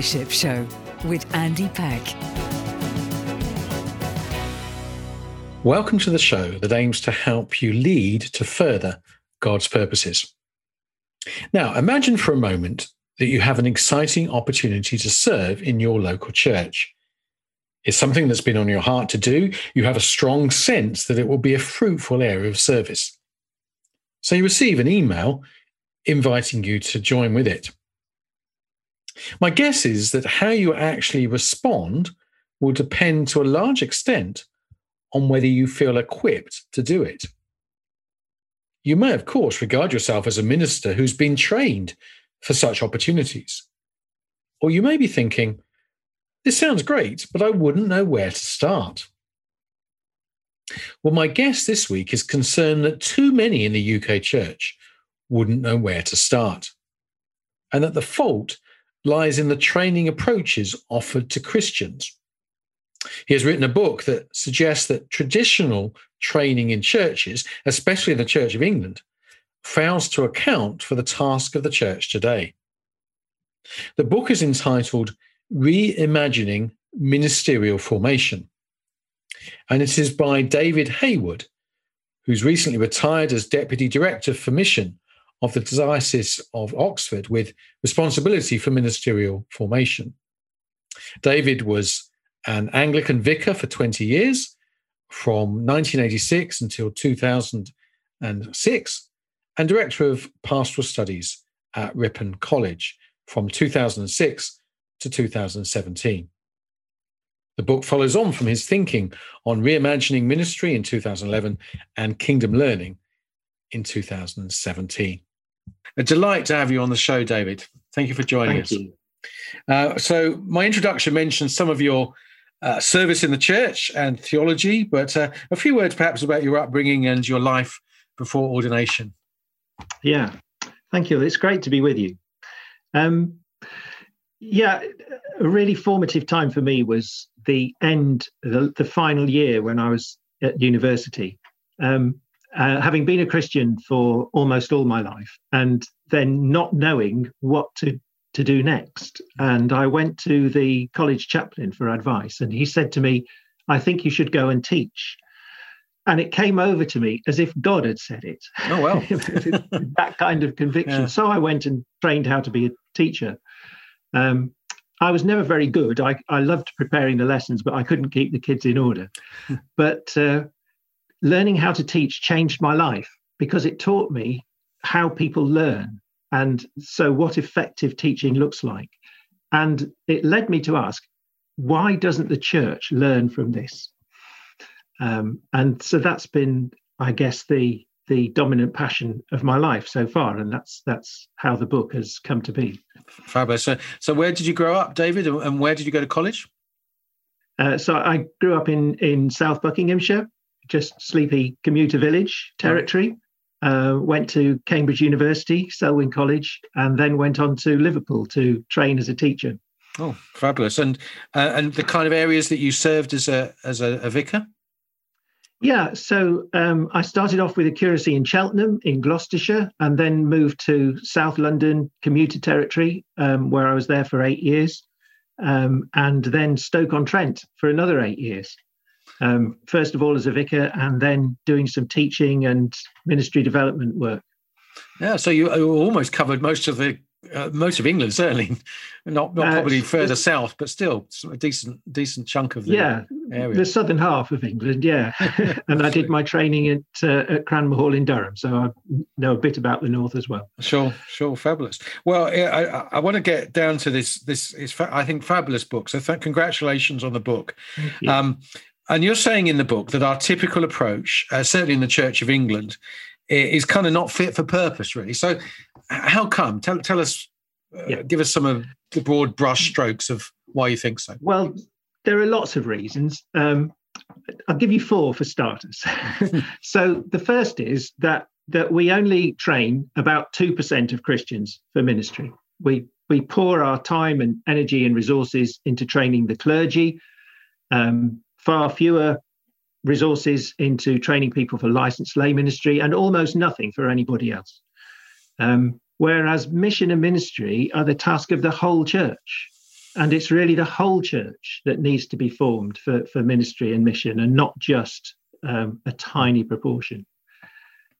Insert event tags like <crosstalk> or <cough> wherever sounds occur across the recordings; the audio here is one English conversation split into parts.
Leadership Show with Andy Peck. Welcome to the show that aims to help you lead to further God's purposes. Now, imagine for a moment that you have an exciting opportunity to serve in your local church. It's something that's been on your heart to do. You have a strong sense that it will be a fruitful area of service. So you receive an email inviting you to join with it. My guess is that how you actually respond will depend to a large extent on whether you feel equipped to do it. You may, of course, regard yourself as a minister who's been trained for such opportunities. Or you may be thinking, this sounds great, but I wouldn't know where to start. Well, my guess this week is concerned that too many in the UK church wouldn't know where to start, and that the fault lies in the training approaches offered to Christians. He has written a book that suggests that traditional training in churches, especially in the Church of England, fails to account for the task of the church today. The book is entitled Reimagining Ministerial Formation, and it is by David Heywood, who's recently retired as Deputy Director for Mission of the Diocese of Oxford with responsibility for ministerial formation. David was an Anglican vicar for 20 years, from 1986 until 2006, and Director of Pastoral Studies at Ripon College from 2006 to 2017. The book follows on from his thinking on reimagining ministry in 2011 and kingdom learning in 2017. A delight to have you on the show, David. Thank you for joining Thank us. Uh, so, my introduction mentioned some of your uh, service in the church and theology, but uh, a few words perhaps about your upbringing and your life before ordination. Yeah, thank you. It's great to be with you. Um, yeah, a really formative time for me was the end, the, the final year when I was at university. Um, uh, having been a Christian for almost all my life, and then not knowing what to to do next. And I went to the college chaplain for advice, and he said to me, "I think you should go and teach." And it came over to me as if God had said it. Oh well, <laughs> that kind of conviction. Yeah. So I went and trained how to be a teacher. Um, I was never very good. I, I loved preparing the lessons, but I couldn't keep the kids in order. <laughs> but uh, learning how to teach changed my life because it taught me how people learn and so what effective teaching looks like. And it led me to ask, why doesn't the church learn from this? Um, and so that's been, I guess, the the dominant passion of my life so far, and that's that's how the book has come to be. Fabulous. So, so where did you grow up, David, and where did you go to college? Uh, so I grew up in in South Buckinghamshire, just sleepy commuter village territory. Uh, went to Cambridge University, Selwyn College, and then went on to Liverpool to train as a teacher. Oh, fabulous! And uh, and the kind of areas that you served as a as a, a vicar. Yeah, so um, I started off with a curacy in Cheltenham, in Gloucestershire, and then moved to South London commuter territory, um, where I was there for eight years, um, and then Stoke on Trent for another eight years. Um, first of all, as a vicar, and then doing some teaching and ministry development work. Yeah, so you almost covered most of the uh, most of England, certainly <laughs> not not probably uh, further south, but still a decent decent chunk of the yeah area. the southern half of England. Yeah, <laughs> <laughs> and I did my training at uh, at Cranmer Hall in Durham, so I know a bit about the north as well. Sure, sure, fabulous. Well, I, I want to get down to this. This is I think fabulous book. So th- congratulations on the book. Um, and you're saying in the book that our typical approach, uh, certainly in the Church of England, is kind of not fit for purpose, really. So, how come? Tell tell us, uh, yeah. give us some of the broad brush strokes of why you think so. Well, there are lots of reasons. Um, I'll give you four for starters. <laughs> so the first is that that we only train about two percent of Christians for ministry. We we pour our time and energy and resources into training the clergy. Um, far fewer resources into training people for licensed lay ministry, and almost nothing for anybody else. Um, whereas mission and ministry are the task of the whole church. And it's really the whole church that needs to be formed for, for ministry and mission, and not just um, a tiny proportion.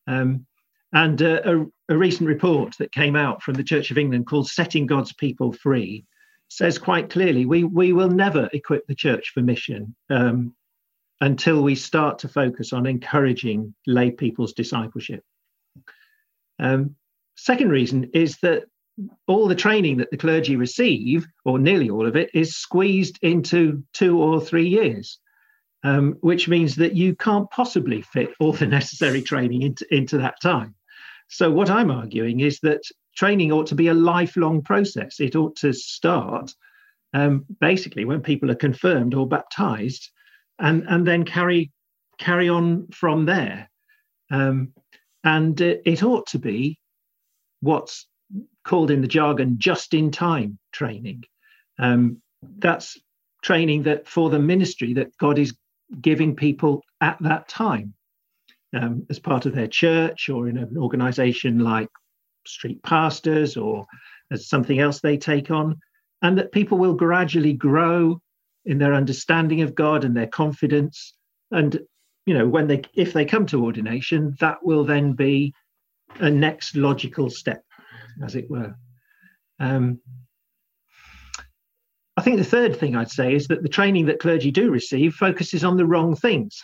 Um, and uh, a, a, recent report that came out from the Church of England called Setting God's People Free says quite clearly we, we will never equip the church for mission um, until we start to focus on encouraging lay people's discipleship. Um, second reason is that all the training that the clergy receive, or nearly all of it, is squeezed into two or three years, um, which means that you can't possibly fit all the <laughs> necessary training into, into that time. So, what I'm arguing is that training ought to be a lifelong process. It ought to start um, basically when people are confirmed or baptized, and, and then carry carry on from there. Um, and uh, it ought to be what's called in the jargon just in time training. Um, that's training that for the ministry that God is giving people at that time um, as part of their church or in an organization like street pastors or as something else they take on, and that people will gradually grow in their understanding of God and their confidence. And you know, when they if they come to ordination, that will then be a next logical step as it were. Um, I think the third thing I'd say is that the training that clergy do receive focuses on the wrong things.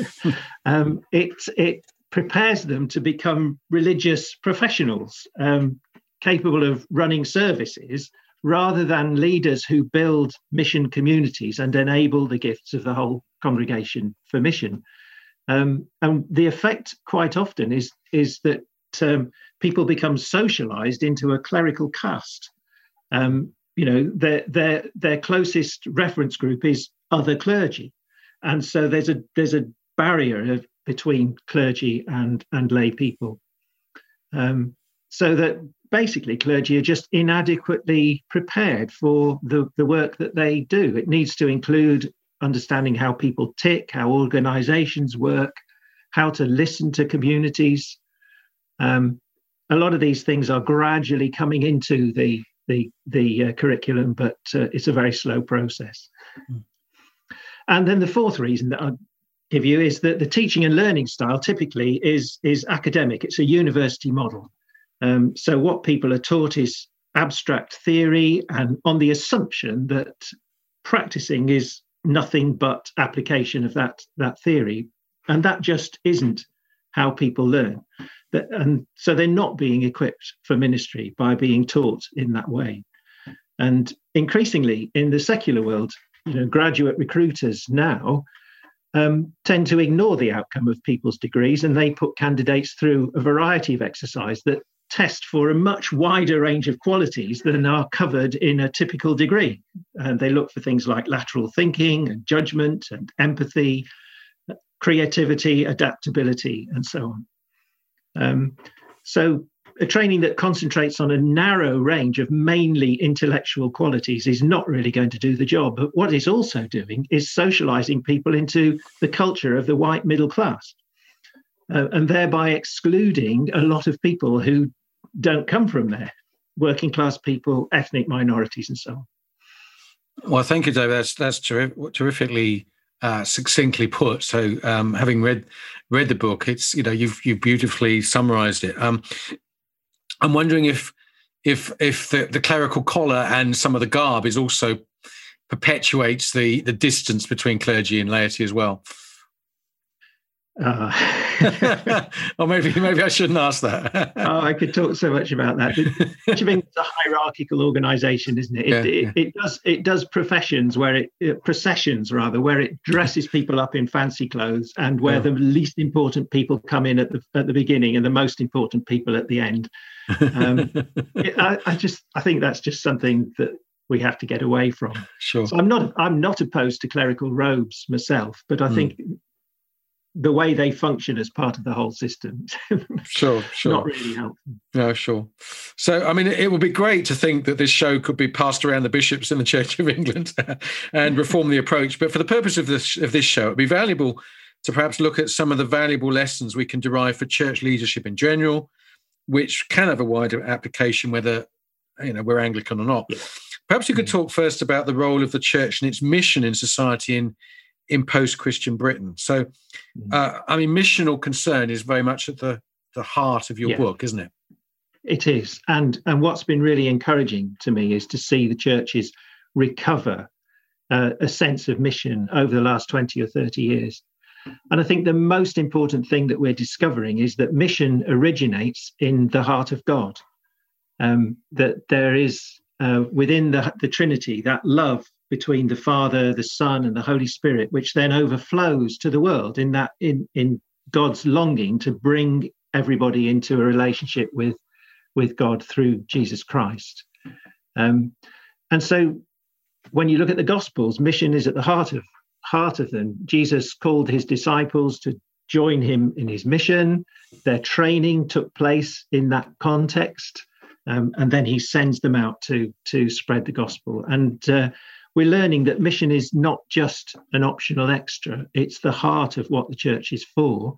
<laughs> um, it, it prepares them to become religious professionals um, capable of running services rather than leaders who build mission communities and enable the gifts of the whole congregation for mission. Um, and the effect quite often is, is that um, people become socialized into a clerical caste. Um, you know, their their their closest reference group is other clergy, and so there's a there's a barrier of, between clergy and and lay people. Um, so that basically clergy are just inadequately prepared for the, the work that they do. It needs to include understanding how people tick, how organizations work, how to listen to communities, um, a lot of these things are gradually coming into the the the uh, curriculum, but uh, it's a very slow process. Mm. And then the fourth reason that I give you is that the teaching and learning style typically is is academic. It's a university model. Um, so what people are taught is abstract theory, and on the assumption that practicing is nothing but application of that that theory, and that just isn't how people learn That, and so they're not being equipped for ministry by being taught in that way. And increasingly in the secular world, you know, graduate recruiters now um, tend to ignore the outcome of people's degrees and they put candidates through a variety of exercise that test for a much wider range of qualities than are covered in a typical degree. And they look for things like lateral thinking and judgment and empathy, creativity, adaptability, and so on. Um, so a training that concentrates on a narrow range of mainly intellectual qualities is not really going to do the job. But what it's also doing is socializing people into the culture of the white middle class, uh, and thereby excluding a lot of people who don't come from there working class people, ethnic minorities, and so on. Well, thank you, David. That's, that's terrifically uh, succinctly put. So, um, having read read the book, it's you know you've you've beautifully summarised it. Um, I'm wondering if if if the, the clerical collar and some of the garb is also perpetuates the the distance between clergy and laity as well. Uh, <laughs> or maybe maybe I shouldn't ask that. <laughs> oh, I could talk so much about that. Church of England's a hierarchical organisation, isn't it? It, yeah, it, yeah. it, does it does professions where it, it, processions rather where it dresses people up in fancy clothes and where yeah. the least important people come in at the at the beginning and the most important people at the end. Um, <laughs> I, I just I think that's just something that we have to get away from. Sure. So I'm not I'm not opposed to clerical robes myself, but I mm. think the way they function as part of the whole system. <laughs> sure, sure. Not really helpful. No, sure. So, I mean, it would be great to think that this show could be passed around the bishops in the Church of England <laughs> and reform the approach. But for the purpose of this of this show, it'd be valuable to perhaps look at some of the valuable lessons we can derive for church leadership in general, which can have a wider application whether you know we're Anglican or not. Perhaps you could talk first about the role of the church and its mission in society in in post-Christian Britain. So, uh, I mean, missional concern is very much at the the heart of your yeah. book, isn't it? It is, and and what's been really encouraging to me is to see the churches recover uh, a sense of mission over the last twenty or thirty years. And I think the most important thing that we're discovering is that mission originates in the heart of God. Um, that there is uh, within the, the Trinity that love between the Father, the Son, and the Holy Spirit, which then overflows to the world in that in in God's longing to bring everybody into a relationship with with God through Jesus Christ. Um, and so, when you look at the Gospels, mission is at the heart of heart of them. Jesus called his disciples to join him in his mission. Their training took place in that context. Um, and then he sends them out to to spread the gospel. And uh, we're learning that mission is not just an optional extra, it's the heart of what the church is for.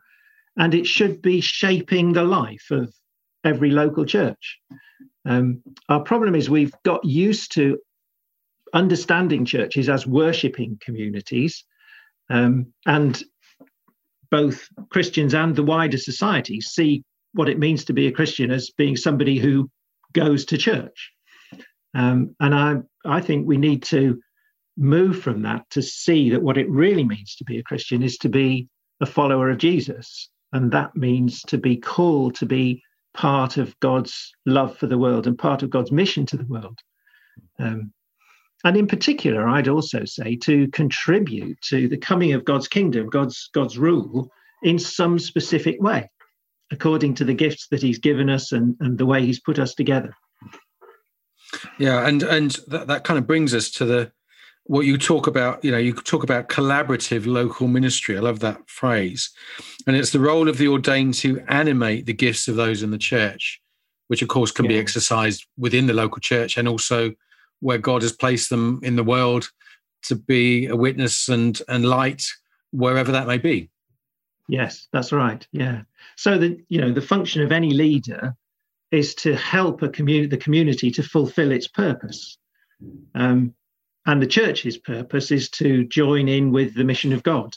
And it should be shaping the life of every local church. Um, our problem is we've got used to understanding churches as worshipping communities. Um, and both Christians and the wider society see what it means to be a Christian as being somebody who goes to church. Um, and I, I think we need to move from that to see that what it really means to be a Christian is to be a follower of Jesus. And that means to be called to be part of God's love for the world and part of God's mission to the world. Um, and in particular, I'd also say to contribute to the coming of God's kingdom, God's God's rule in some specific way, according to the gifts that He's given us and, and the way He's put us together. Yeah, and and that, that kind of brings us to the what you talk about, you know, you talk about collaborative local ministry. I love that phrase. And it's the role of the ordained to animate the gifts of those in the church, which of course can yeah. be exercised within the local church and also where God has placed them in the world to be a witness and and light wherever that may be. Yes, that's right. Yeah. So the you know the function of any leader is to help a community the community to fulfill its purpose. Um, and the church's purpose is to join in with the mission of God.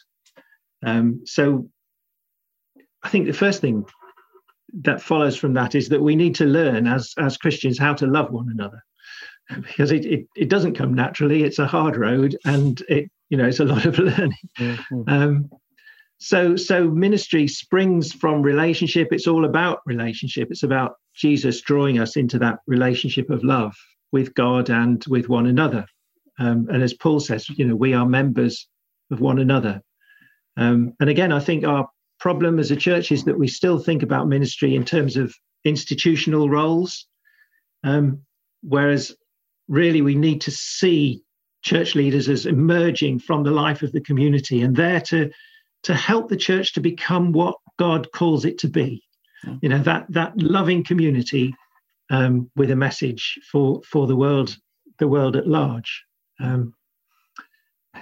Um, so I think the first thing that follows from that is that we need to learn as, as Christians how to love one another because it, it, it doesn't come naturally. It's a hard road and it, you know, it's a <laughs> lot of learning. Mm-hmm. Um, so, so ministry springs from relationship. It's all about relationship. It's about Jesus drawing us into that relationship of love with God and with one another. Um, and as Paul says, you know, we are members of one another. Um, and again, I think our problem as a church is that we still think about ministry in terms of institutional roles, um, whereas really we need to see church leaders as emerging from the life of the community and there to to help the church to become what God calls it to be. Hmm. You know that that loving community um, with a message for for the world the world at large. Um,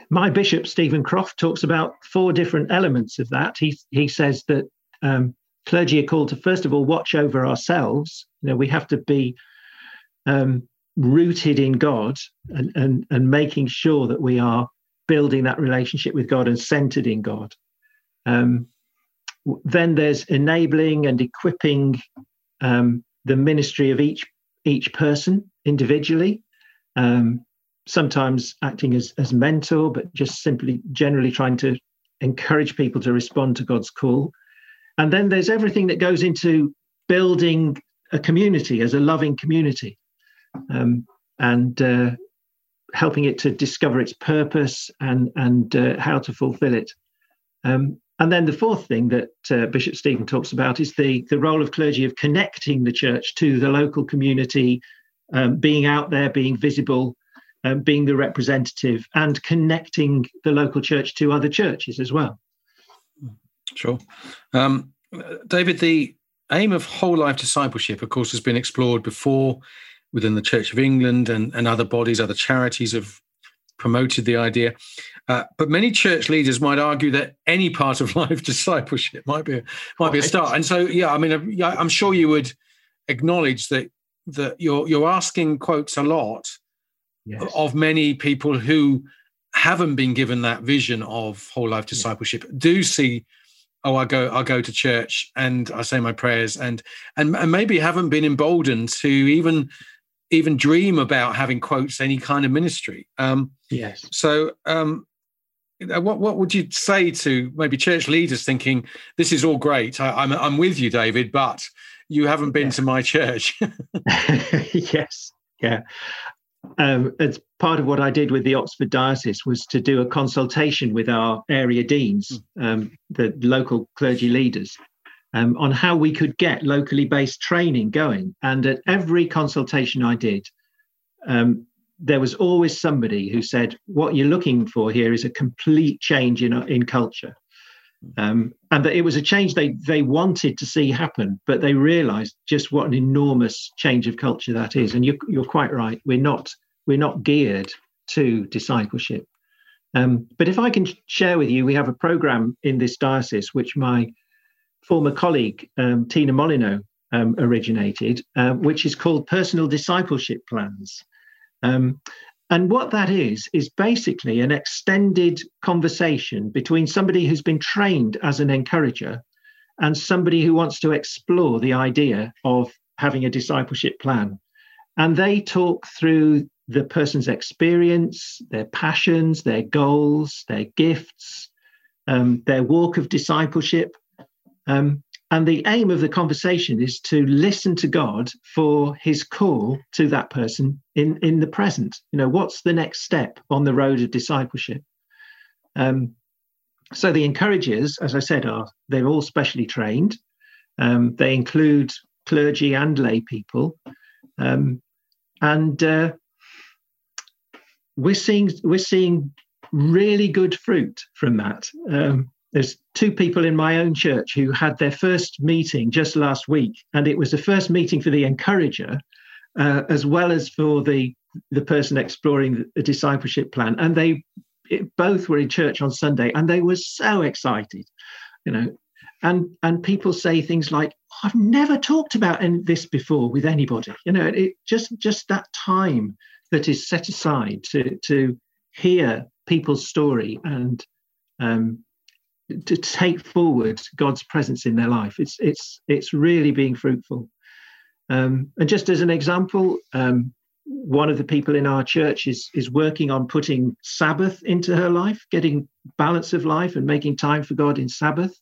my bishop, Steven Croft, talks about four different elements of that. He, he says that um, clergy are called to, first of all, watch over ourselves. You know, we have to be um, rooted in God and, and, and making sure that we are building that relationship with God and centered in God. Um, then there's enabling and equipping um, the ministry of each each person individually. Um, sometimes acting as, as mentor, but just simply generally trying to encourage people to respond to God's call. And then there's everything that goes into building a community as a loving community um, and uh, helping it to discover its purpose and, and uh, how to fulfill it. Um, and then the fourth thing that uh, Bishop Stephen talks about is the, the role of clergy of connecting the church to the local community, um, being out there, being visible, um, being the representative, and connecting the local church to other churches as well. Sure. Um, David, the aim of whole life discipleship, of course, has been explored before within the Church of England and, and other bodies, other charities have promoted the idea. Uh, but many church leaders might argue that any part of <laughs> life discipleship might be a, might be a start. And so, yeah, I mean, I'm sure you would acknowledge that that you're you're asking quotes a lot yes. of many people who haven't been given that vision of whole life discipleship do see oh i go i go to church and i say my prayers and and, and maybe haven't been emboldened to even even dream about having quotes any kind of ministry um yes so um what what would you say to maybe church leaders thinking this is all great? I, am I'm, I'm with you, David, but you haven't been yeah. to my church. <laughs> <laughs> yes, yeah. Um, as part of what I did with the Oxford Diocese was to do a consultation with our area deans, hmm. um, the local clergy leaders, um, on how we could get locally based training going. And at every consultation I did, um, there was always somebody who said, "What you're looking for here is a complete change in in culture," um, and that it was a change they they wanted to see happen, but they realised just what an enormous change of culture that is. And you, you're quite right. We're not we're not geared to discipleship. Um, but if I can share with you, we have a program in this diocese which my former colleague um, Tina Molyneux um, originated, uh, which is called Personal Discipleship Plans. Um, and what that is, is basically an extended conversation between somebody who's been trained as an encourager and somebody who wants to explore the idea of having a discipleship plan. And they talk through the person's experience, their passions, their goals, their gifts, um, their walk of discipleship. Um, and the aim of the conversation is to listen to God for his call to that person in, in the present. You know, what's the next step on the road of discipleship? Um, so the encouragers, as I said, are they're all specially trained. Um, they include clergy and lay people. Um, and uh, we're seeing we're seeing really good fruit from that. Um, there's two people in my own church who had their first meeting just last week, and it was the first meeting for the encourager, uh, as well as for the the person exploring the discipleship plan. And they it, both were in church on Sunday, and they were so excited, you know. And and people say things like, "I've never talked about this before with anybody," you know. It just just that time that is set aside to to hear people's story and um, to take forward God's presence in their life. It's it's it's really being fruitful. Um, and just as an example, um, one of the people in our church is is working on putting Sabbath into her life, getting balance of life, and making time for God in Sabbath.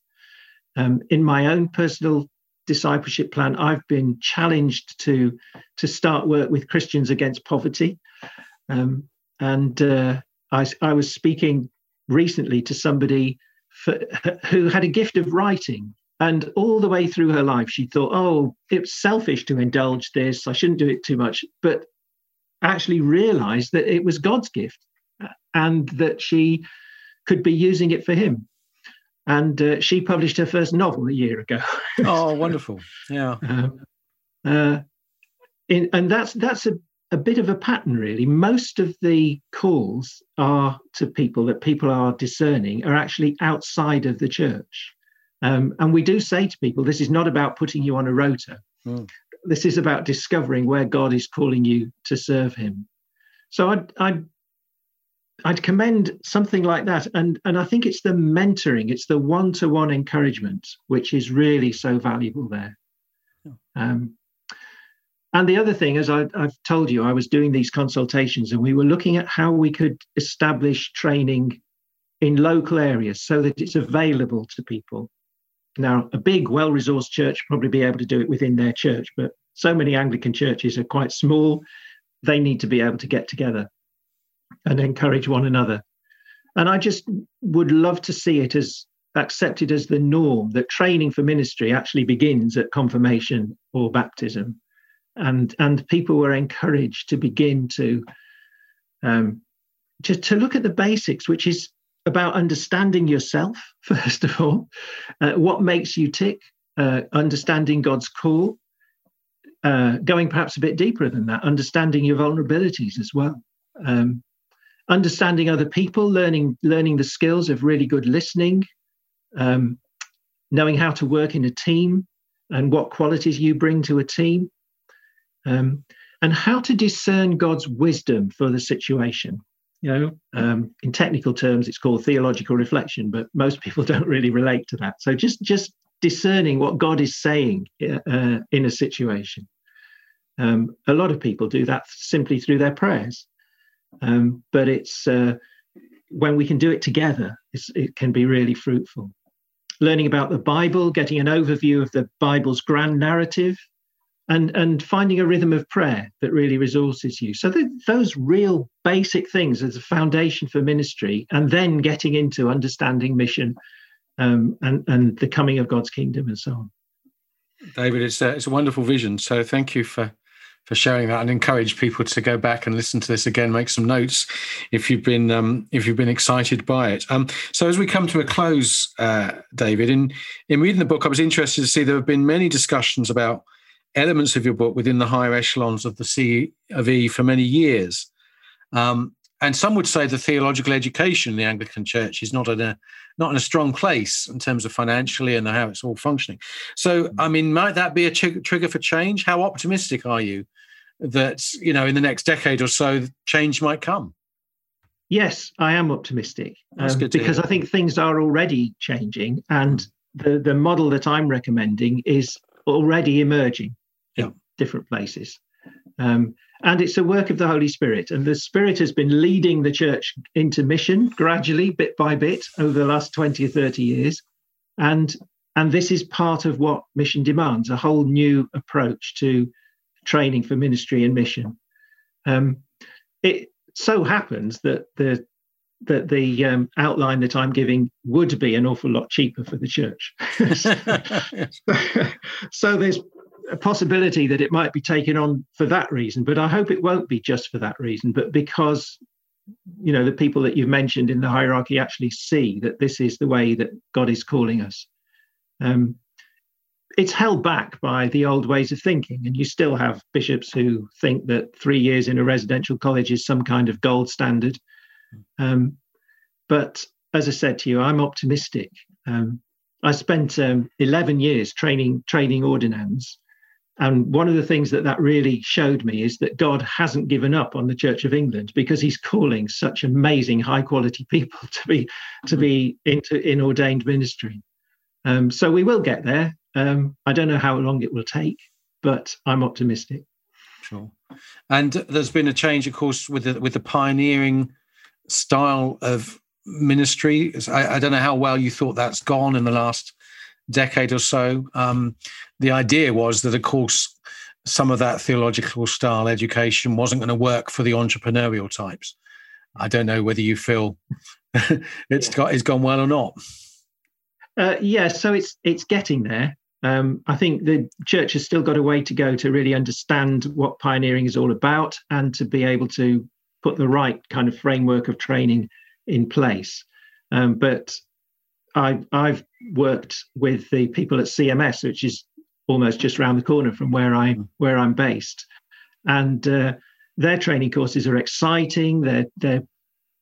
Um, in my own personal discipleship plan, I've been challenged to to start work with Christians against poverty, um, and uh, I, I was speaking recently to somebody for, who had a gift of writing. And all the way through her life, she thought, oh, it's selfish to indulge this. I shouldn't do it too much. But actually realized that it was God's gift and that she could be using it for Him. And uh, she published her first novel a year ago. oh, wonderful! Yeah. Uh, <laughs> uh, in, and that's that's a a bit of a pattern, really. Most of the calls are to people that people are discerning are actually outside of the church. Um, and we do say to people, this is not about putting you on a rota. Mm. This is about discovering where God is calling you to serve Him. So I'd, I'd, I'd commend something like that. And, and I think it's the mentoring, it's the one to one encouragement, which is really so valuable there. Um, and the other thing, as I, have told you, I was doing these consultations and we were looking at how we could establish training in local areas so that it's available to people. Now, a big, well resourced church probably be able to do it within their church, but so many Anglican churches are quite small. They need to be able to get together and encourage one another. And I just would love to see it as accepted as the norm that training for ministry actually begins at confirmation or baptism. And, and people were encouraged to begin to um, just to look at the basics, which is about understanding yourself, <laughs> first of all, uh, what makes you tick, uh, understanding God's call, uh, going perhaps a bit deeper than that, understanding your vulnerabilities as well. Um, understanding other people, learning learning the skills of really good listening, um, knowing how to work in a team and what qualities you bring to a team, um, and how to discern God's wisdom for the situation. You know, um, in technical terms, it's called theological reflection, but most <laughs> people don't really relate to that. So just just discerning what God is saying uh, in a situation. Um, a lot of people do that simply through their prayers, um, but it's uh, when we can do it together, it can be really fruitful. Learning about the Bible, getting an overview of the Bible's grand narrative, and and finding a rhythm of prayer that really resources you. So those real basic things as a foundation for ministry and then getting into understanding mission um, and and the coming of god's kingdom and so on. David it's a, it's a wonderful vision. So thank you for for sharing that and encourage people to go back and listen to this again make some notes if you've been um, if you've been excited by it. Um, so as we come to a close uh, david in in reading the book i was interested to see there have been many discussions about elements of your book within the higher echelons of the C of E for many years. Um, and some would say the theological education in the Anglican Church is not in a not in a strong place in terms of financially and how it's all functioning. So, I mean, might that be a tr- trigger for change? How optimistic are you that you know in the next decade or so change might come? Yes, I am optimistic um, because I think things are already changing, and the the model that I'm recommending is already emerging. Different places. Um, and it's a work of the Holy Spirit. And the Spirit has been leading the church into mission gradually, bit by bit, over the last 20 or 30 years. And, and this is part of what mission demands a whole new approach to training for ministry and mission. Um, it so happens that the that the um, outline that I'm giving would be an awful lot cheaper for the church. <laughs> <laughs> so there's a possibility that it might be taken on for that reason, but I hope it won't be just for that reason, but because you know the people that you've mentioned in the hierarchy actually see that this is the way that God is calling us. Um, it's held back by the old ways of thinking, and you still have bishops who think that three years in a residential college is some kind of gold standard. Um, but as I said to you, I'm optimistic. Um, I spent um, 11 years training training ordinands, and one of the things that that really showed me is that God hasn't given up on the Church of England because He's calling such amazing, high quality people to be to be into in ordained ministry. Um, so we will get there. Um, I don't know how long it will take, but I'm optimistic. Sure. And there's been a change, of course, with the with the pioneering style of ministry. I, I, don't know how well you thought that's gone in the last decade or so. Um, the idea was that, of course, some of that theological style education wasn't going to work for the entrepreneurial types. I don't know whether you feel <laughs> it's yeah. got it's gone well or not. Uh, yeah, so it's it's getting there. Um, I think the church has still got a way to go to really understand what pioneering is all about and to be able to put the right kind of framework of training in place. Um, but I, I've worked with the people at CMS, which is almost just around the corner from where I mm. where I'm based, and uh, their training courses are exciting. They're they're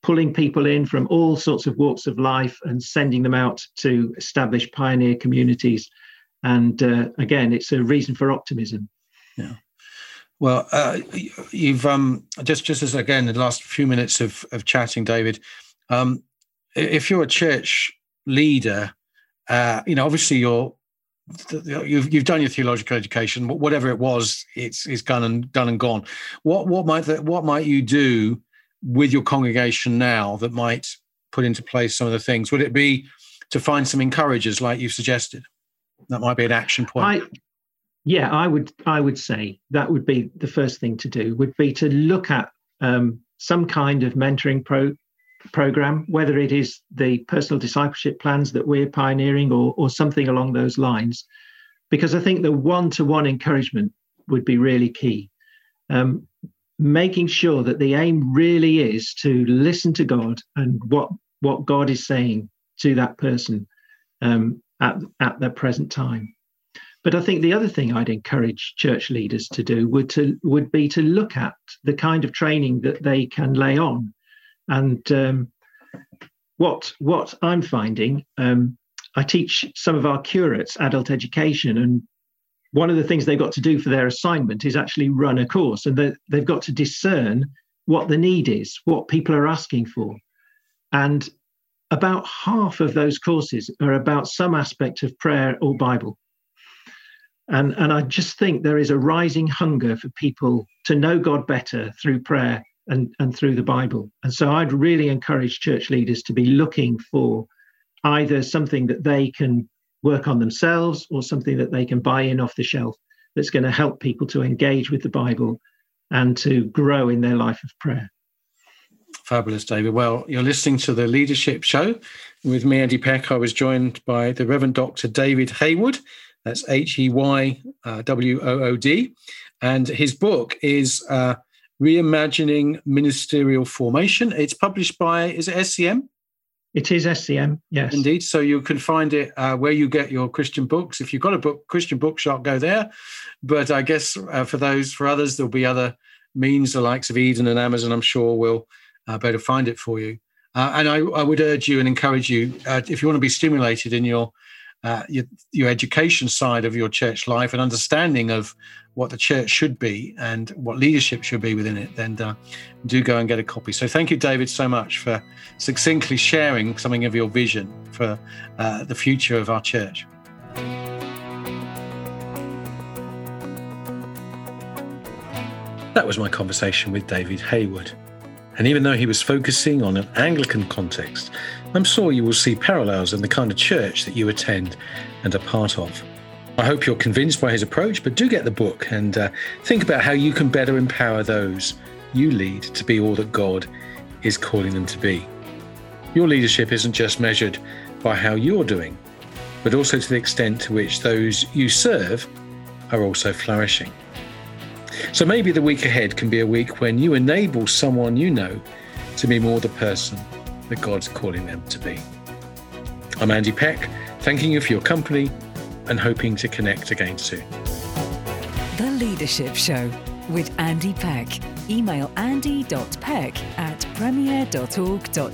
pulling people in from all sorts of walks of life and sending them out to establish pioneer communities. And uh, again, it's a reason for optimism. Yeah. Well, uh, you've um, just just as again the last few minutes of of chatting, David. Um, if you're a church leader, uh, you know obviously you're you've you've done your theological education, whatever it was, it's it's gone and done and gone. What what might what might you do with your congregation now that might put into place some of the things? Would it be to find some encouragers like you've suggested? That might be an action point. I, yeah, I would. I would say that would be the first thing to do. Would be to look at um, some kind of mentoring pro, program, whether it is the personal discipleship plans that we're pioneering or, or something along those lines, because I think the one to one encouragement would be really key. Um, making sure that the aim really is to listen to God and what, what God is saying to that person um, at, at the present time. But I think the other thing I'd encourage church leaders to do would to would be to look at the kind of training that they can lay on, and um, what what I'm finding. Um, I teach some of our curates adult education, and one of the things they've got to do for their assignment is actually run a course, and they, they've got to discern what the need is, what people are asking for, and about half of those courses are about some aspect of prayer or Bible. And, and I just think there is a rising hunger for people to know God better through prayer and, and through the Bible. And so I'd really encourage church leaders to be looking for either something that they can work on themselves or something that they can buy in off the shelf that's going to help people to engage with the Bible and to grow in their life of prayer. Fabulous, David. Well, you're listening to the Leadership Show with me, Andy Peck. I was joined by the Reverend Dr. David Heywood. That's H E Y W O O D. And his book is uh, Reimagining Ministerial Formation. It's published by, is it SCM? It is SCM, yes. Indeed. So you can find it uh, where you get your Christian books. If you've got a book, Christian bookshop, go there. But I guess uh, for those, for others, there'll be other means, the likes of Eden and Amazon, I'm sure will uh, be able to find it for you. Uh, and I, I, would urge you and encourage you, uh, if you want to be stimulated in your uh, your, your education side of your church life and understanding of what the church should be and what leadership should be within it, then uh, do go and get a copy. So thank you, David, so much for succinctly sharing something of your vision for uh, the future of our church. That was my conversation with David Heywood. And even though he was focusing on an Anglican context, I'm sure you will see parallels in the kind of church that you attend and are part of. I hope you're convinced by his approach, but do get the book and uh, think about how you can better empower those you lead to be all that God is calling them to be. Your leadership isn't just measured by how you're doing, but also to the extent to which those you serve are also flourishing. So maybe the week ahead can be a week when you enable someone you know to be more the person that God's calling them to be. I'm Andy Peck, thanking you for your company and hoping to connect again soon. The Leadership Show with Andy Peck. Email andy.peck at premier.org.uk.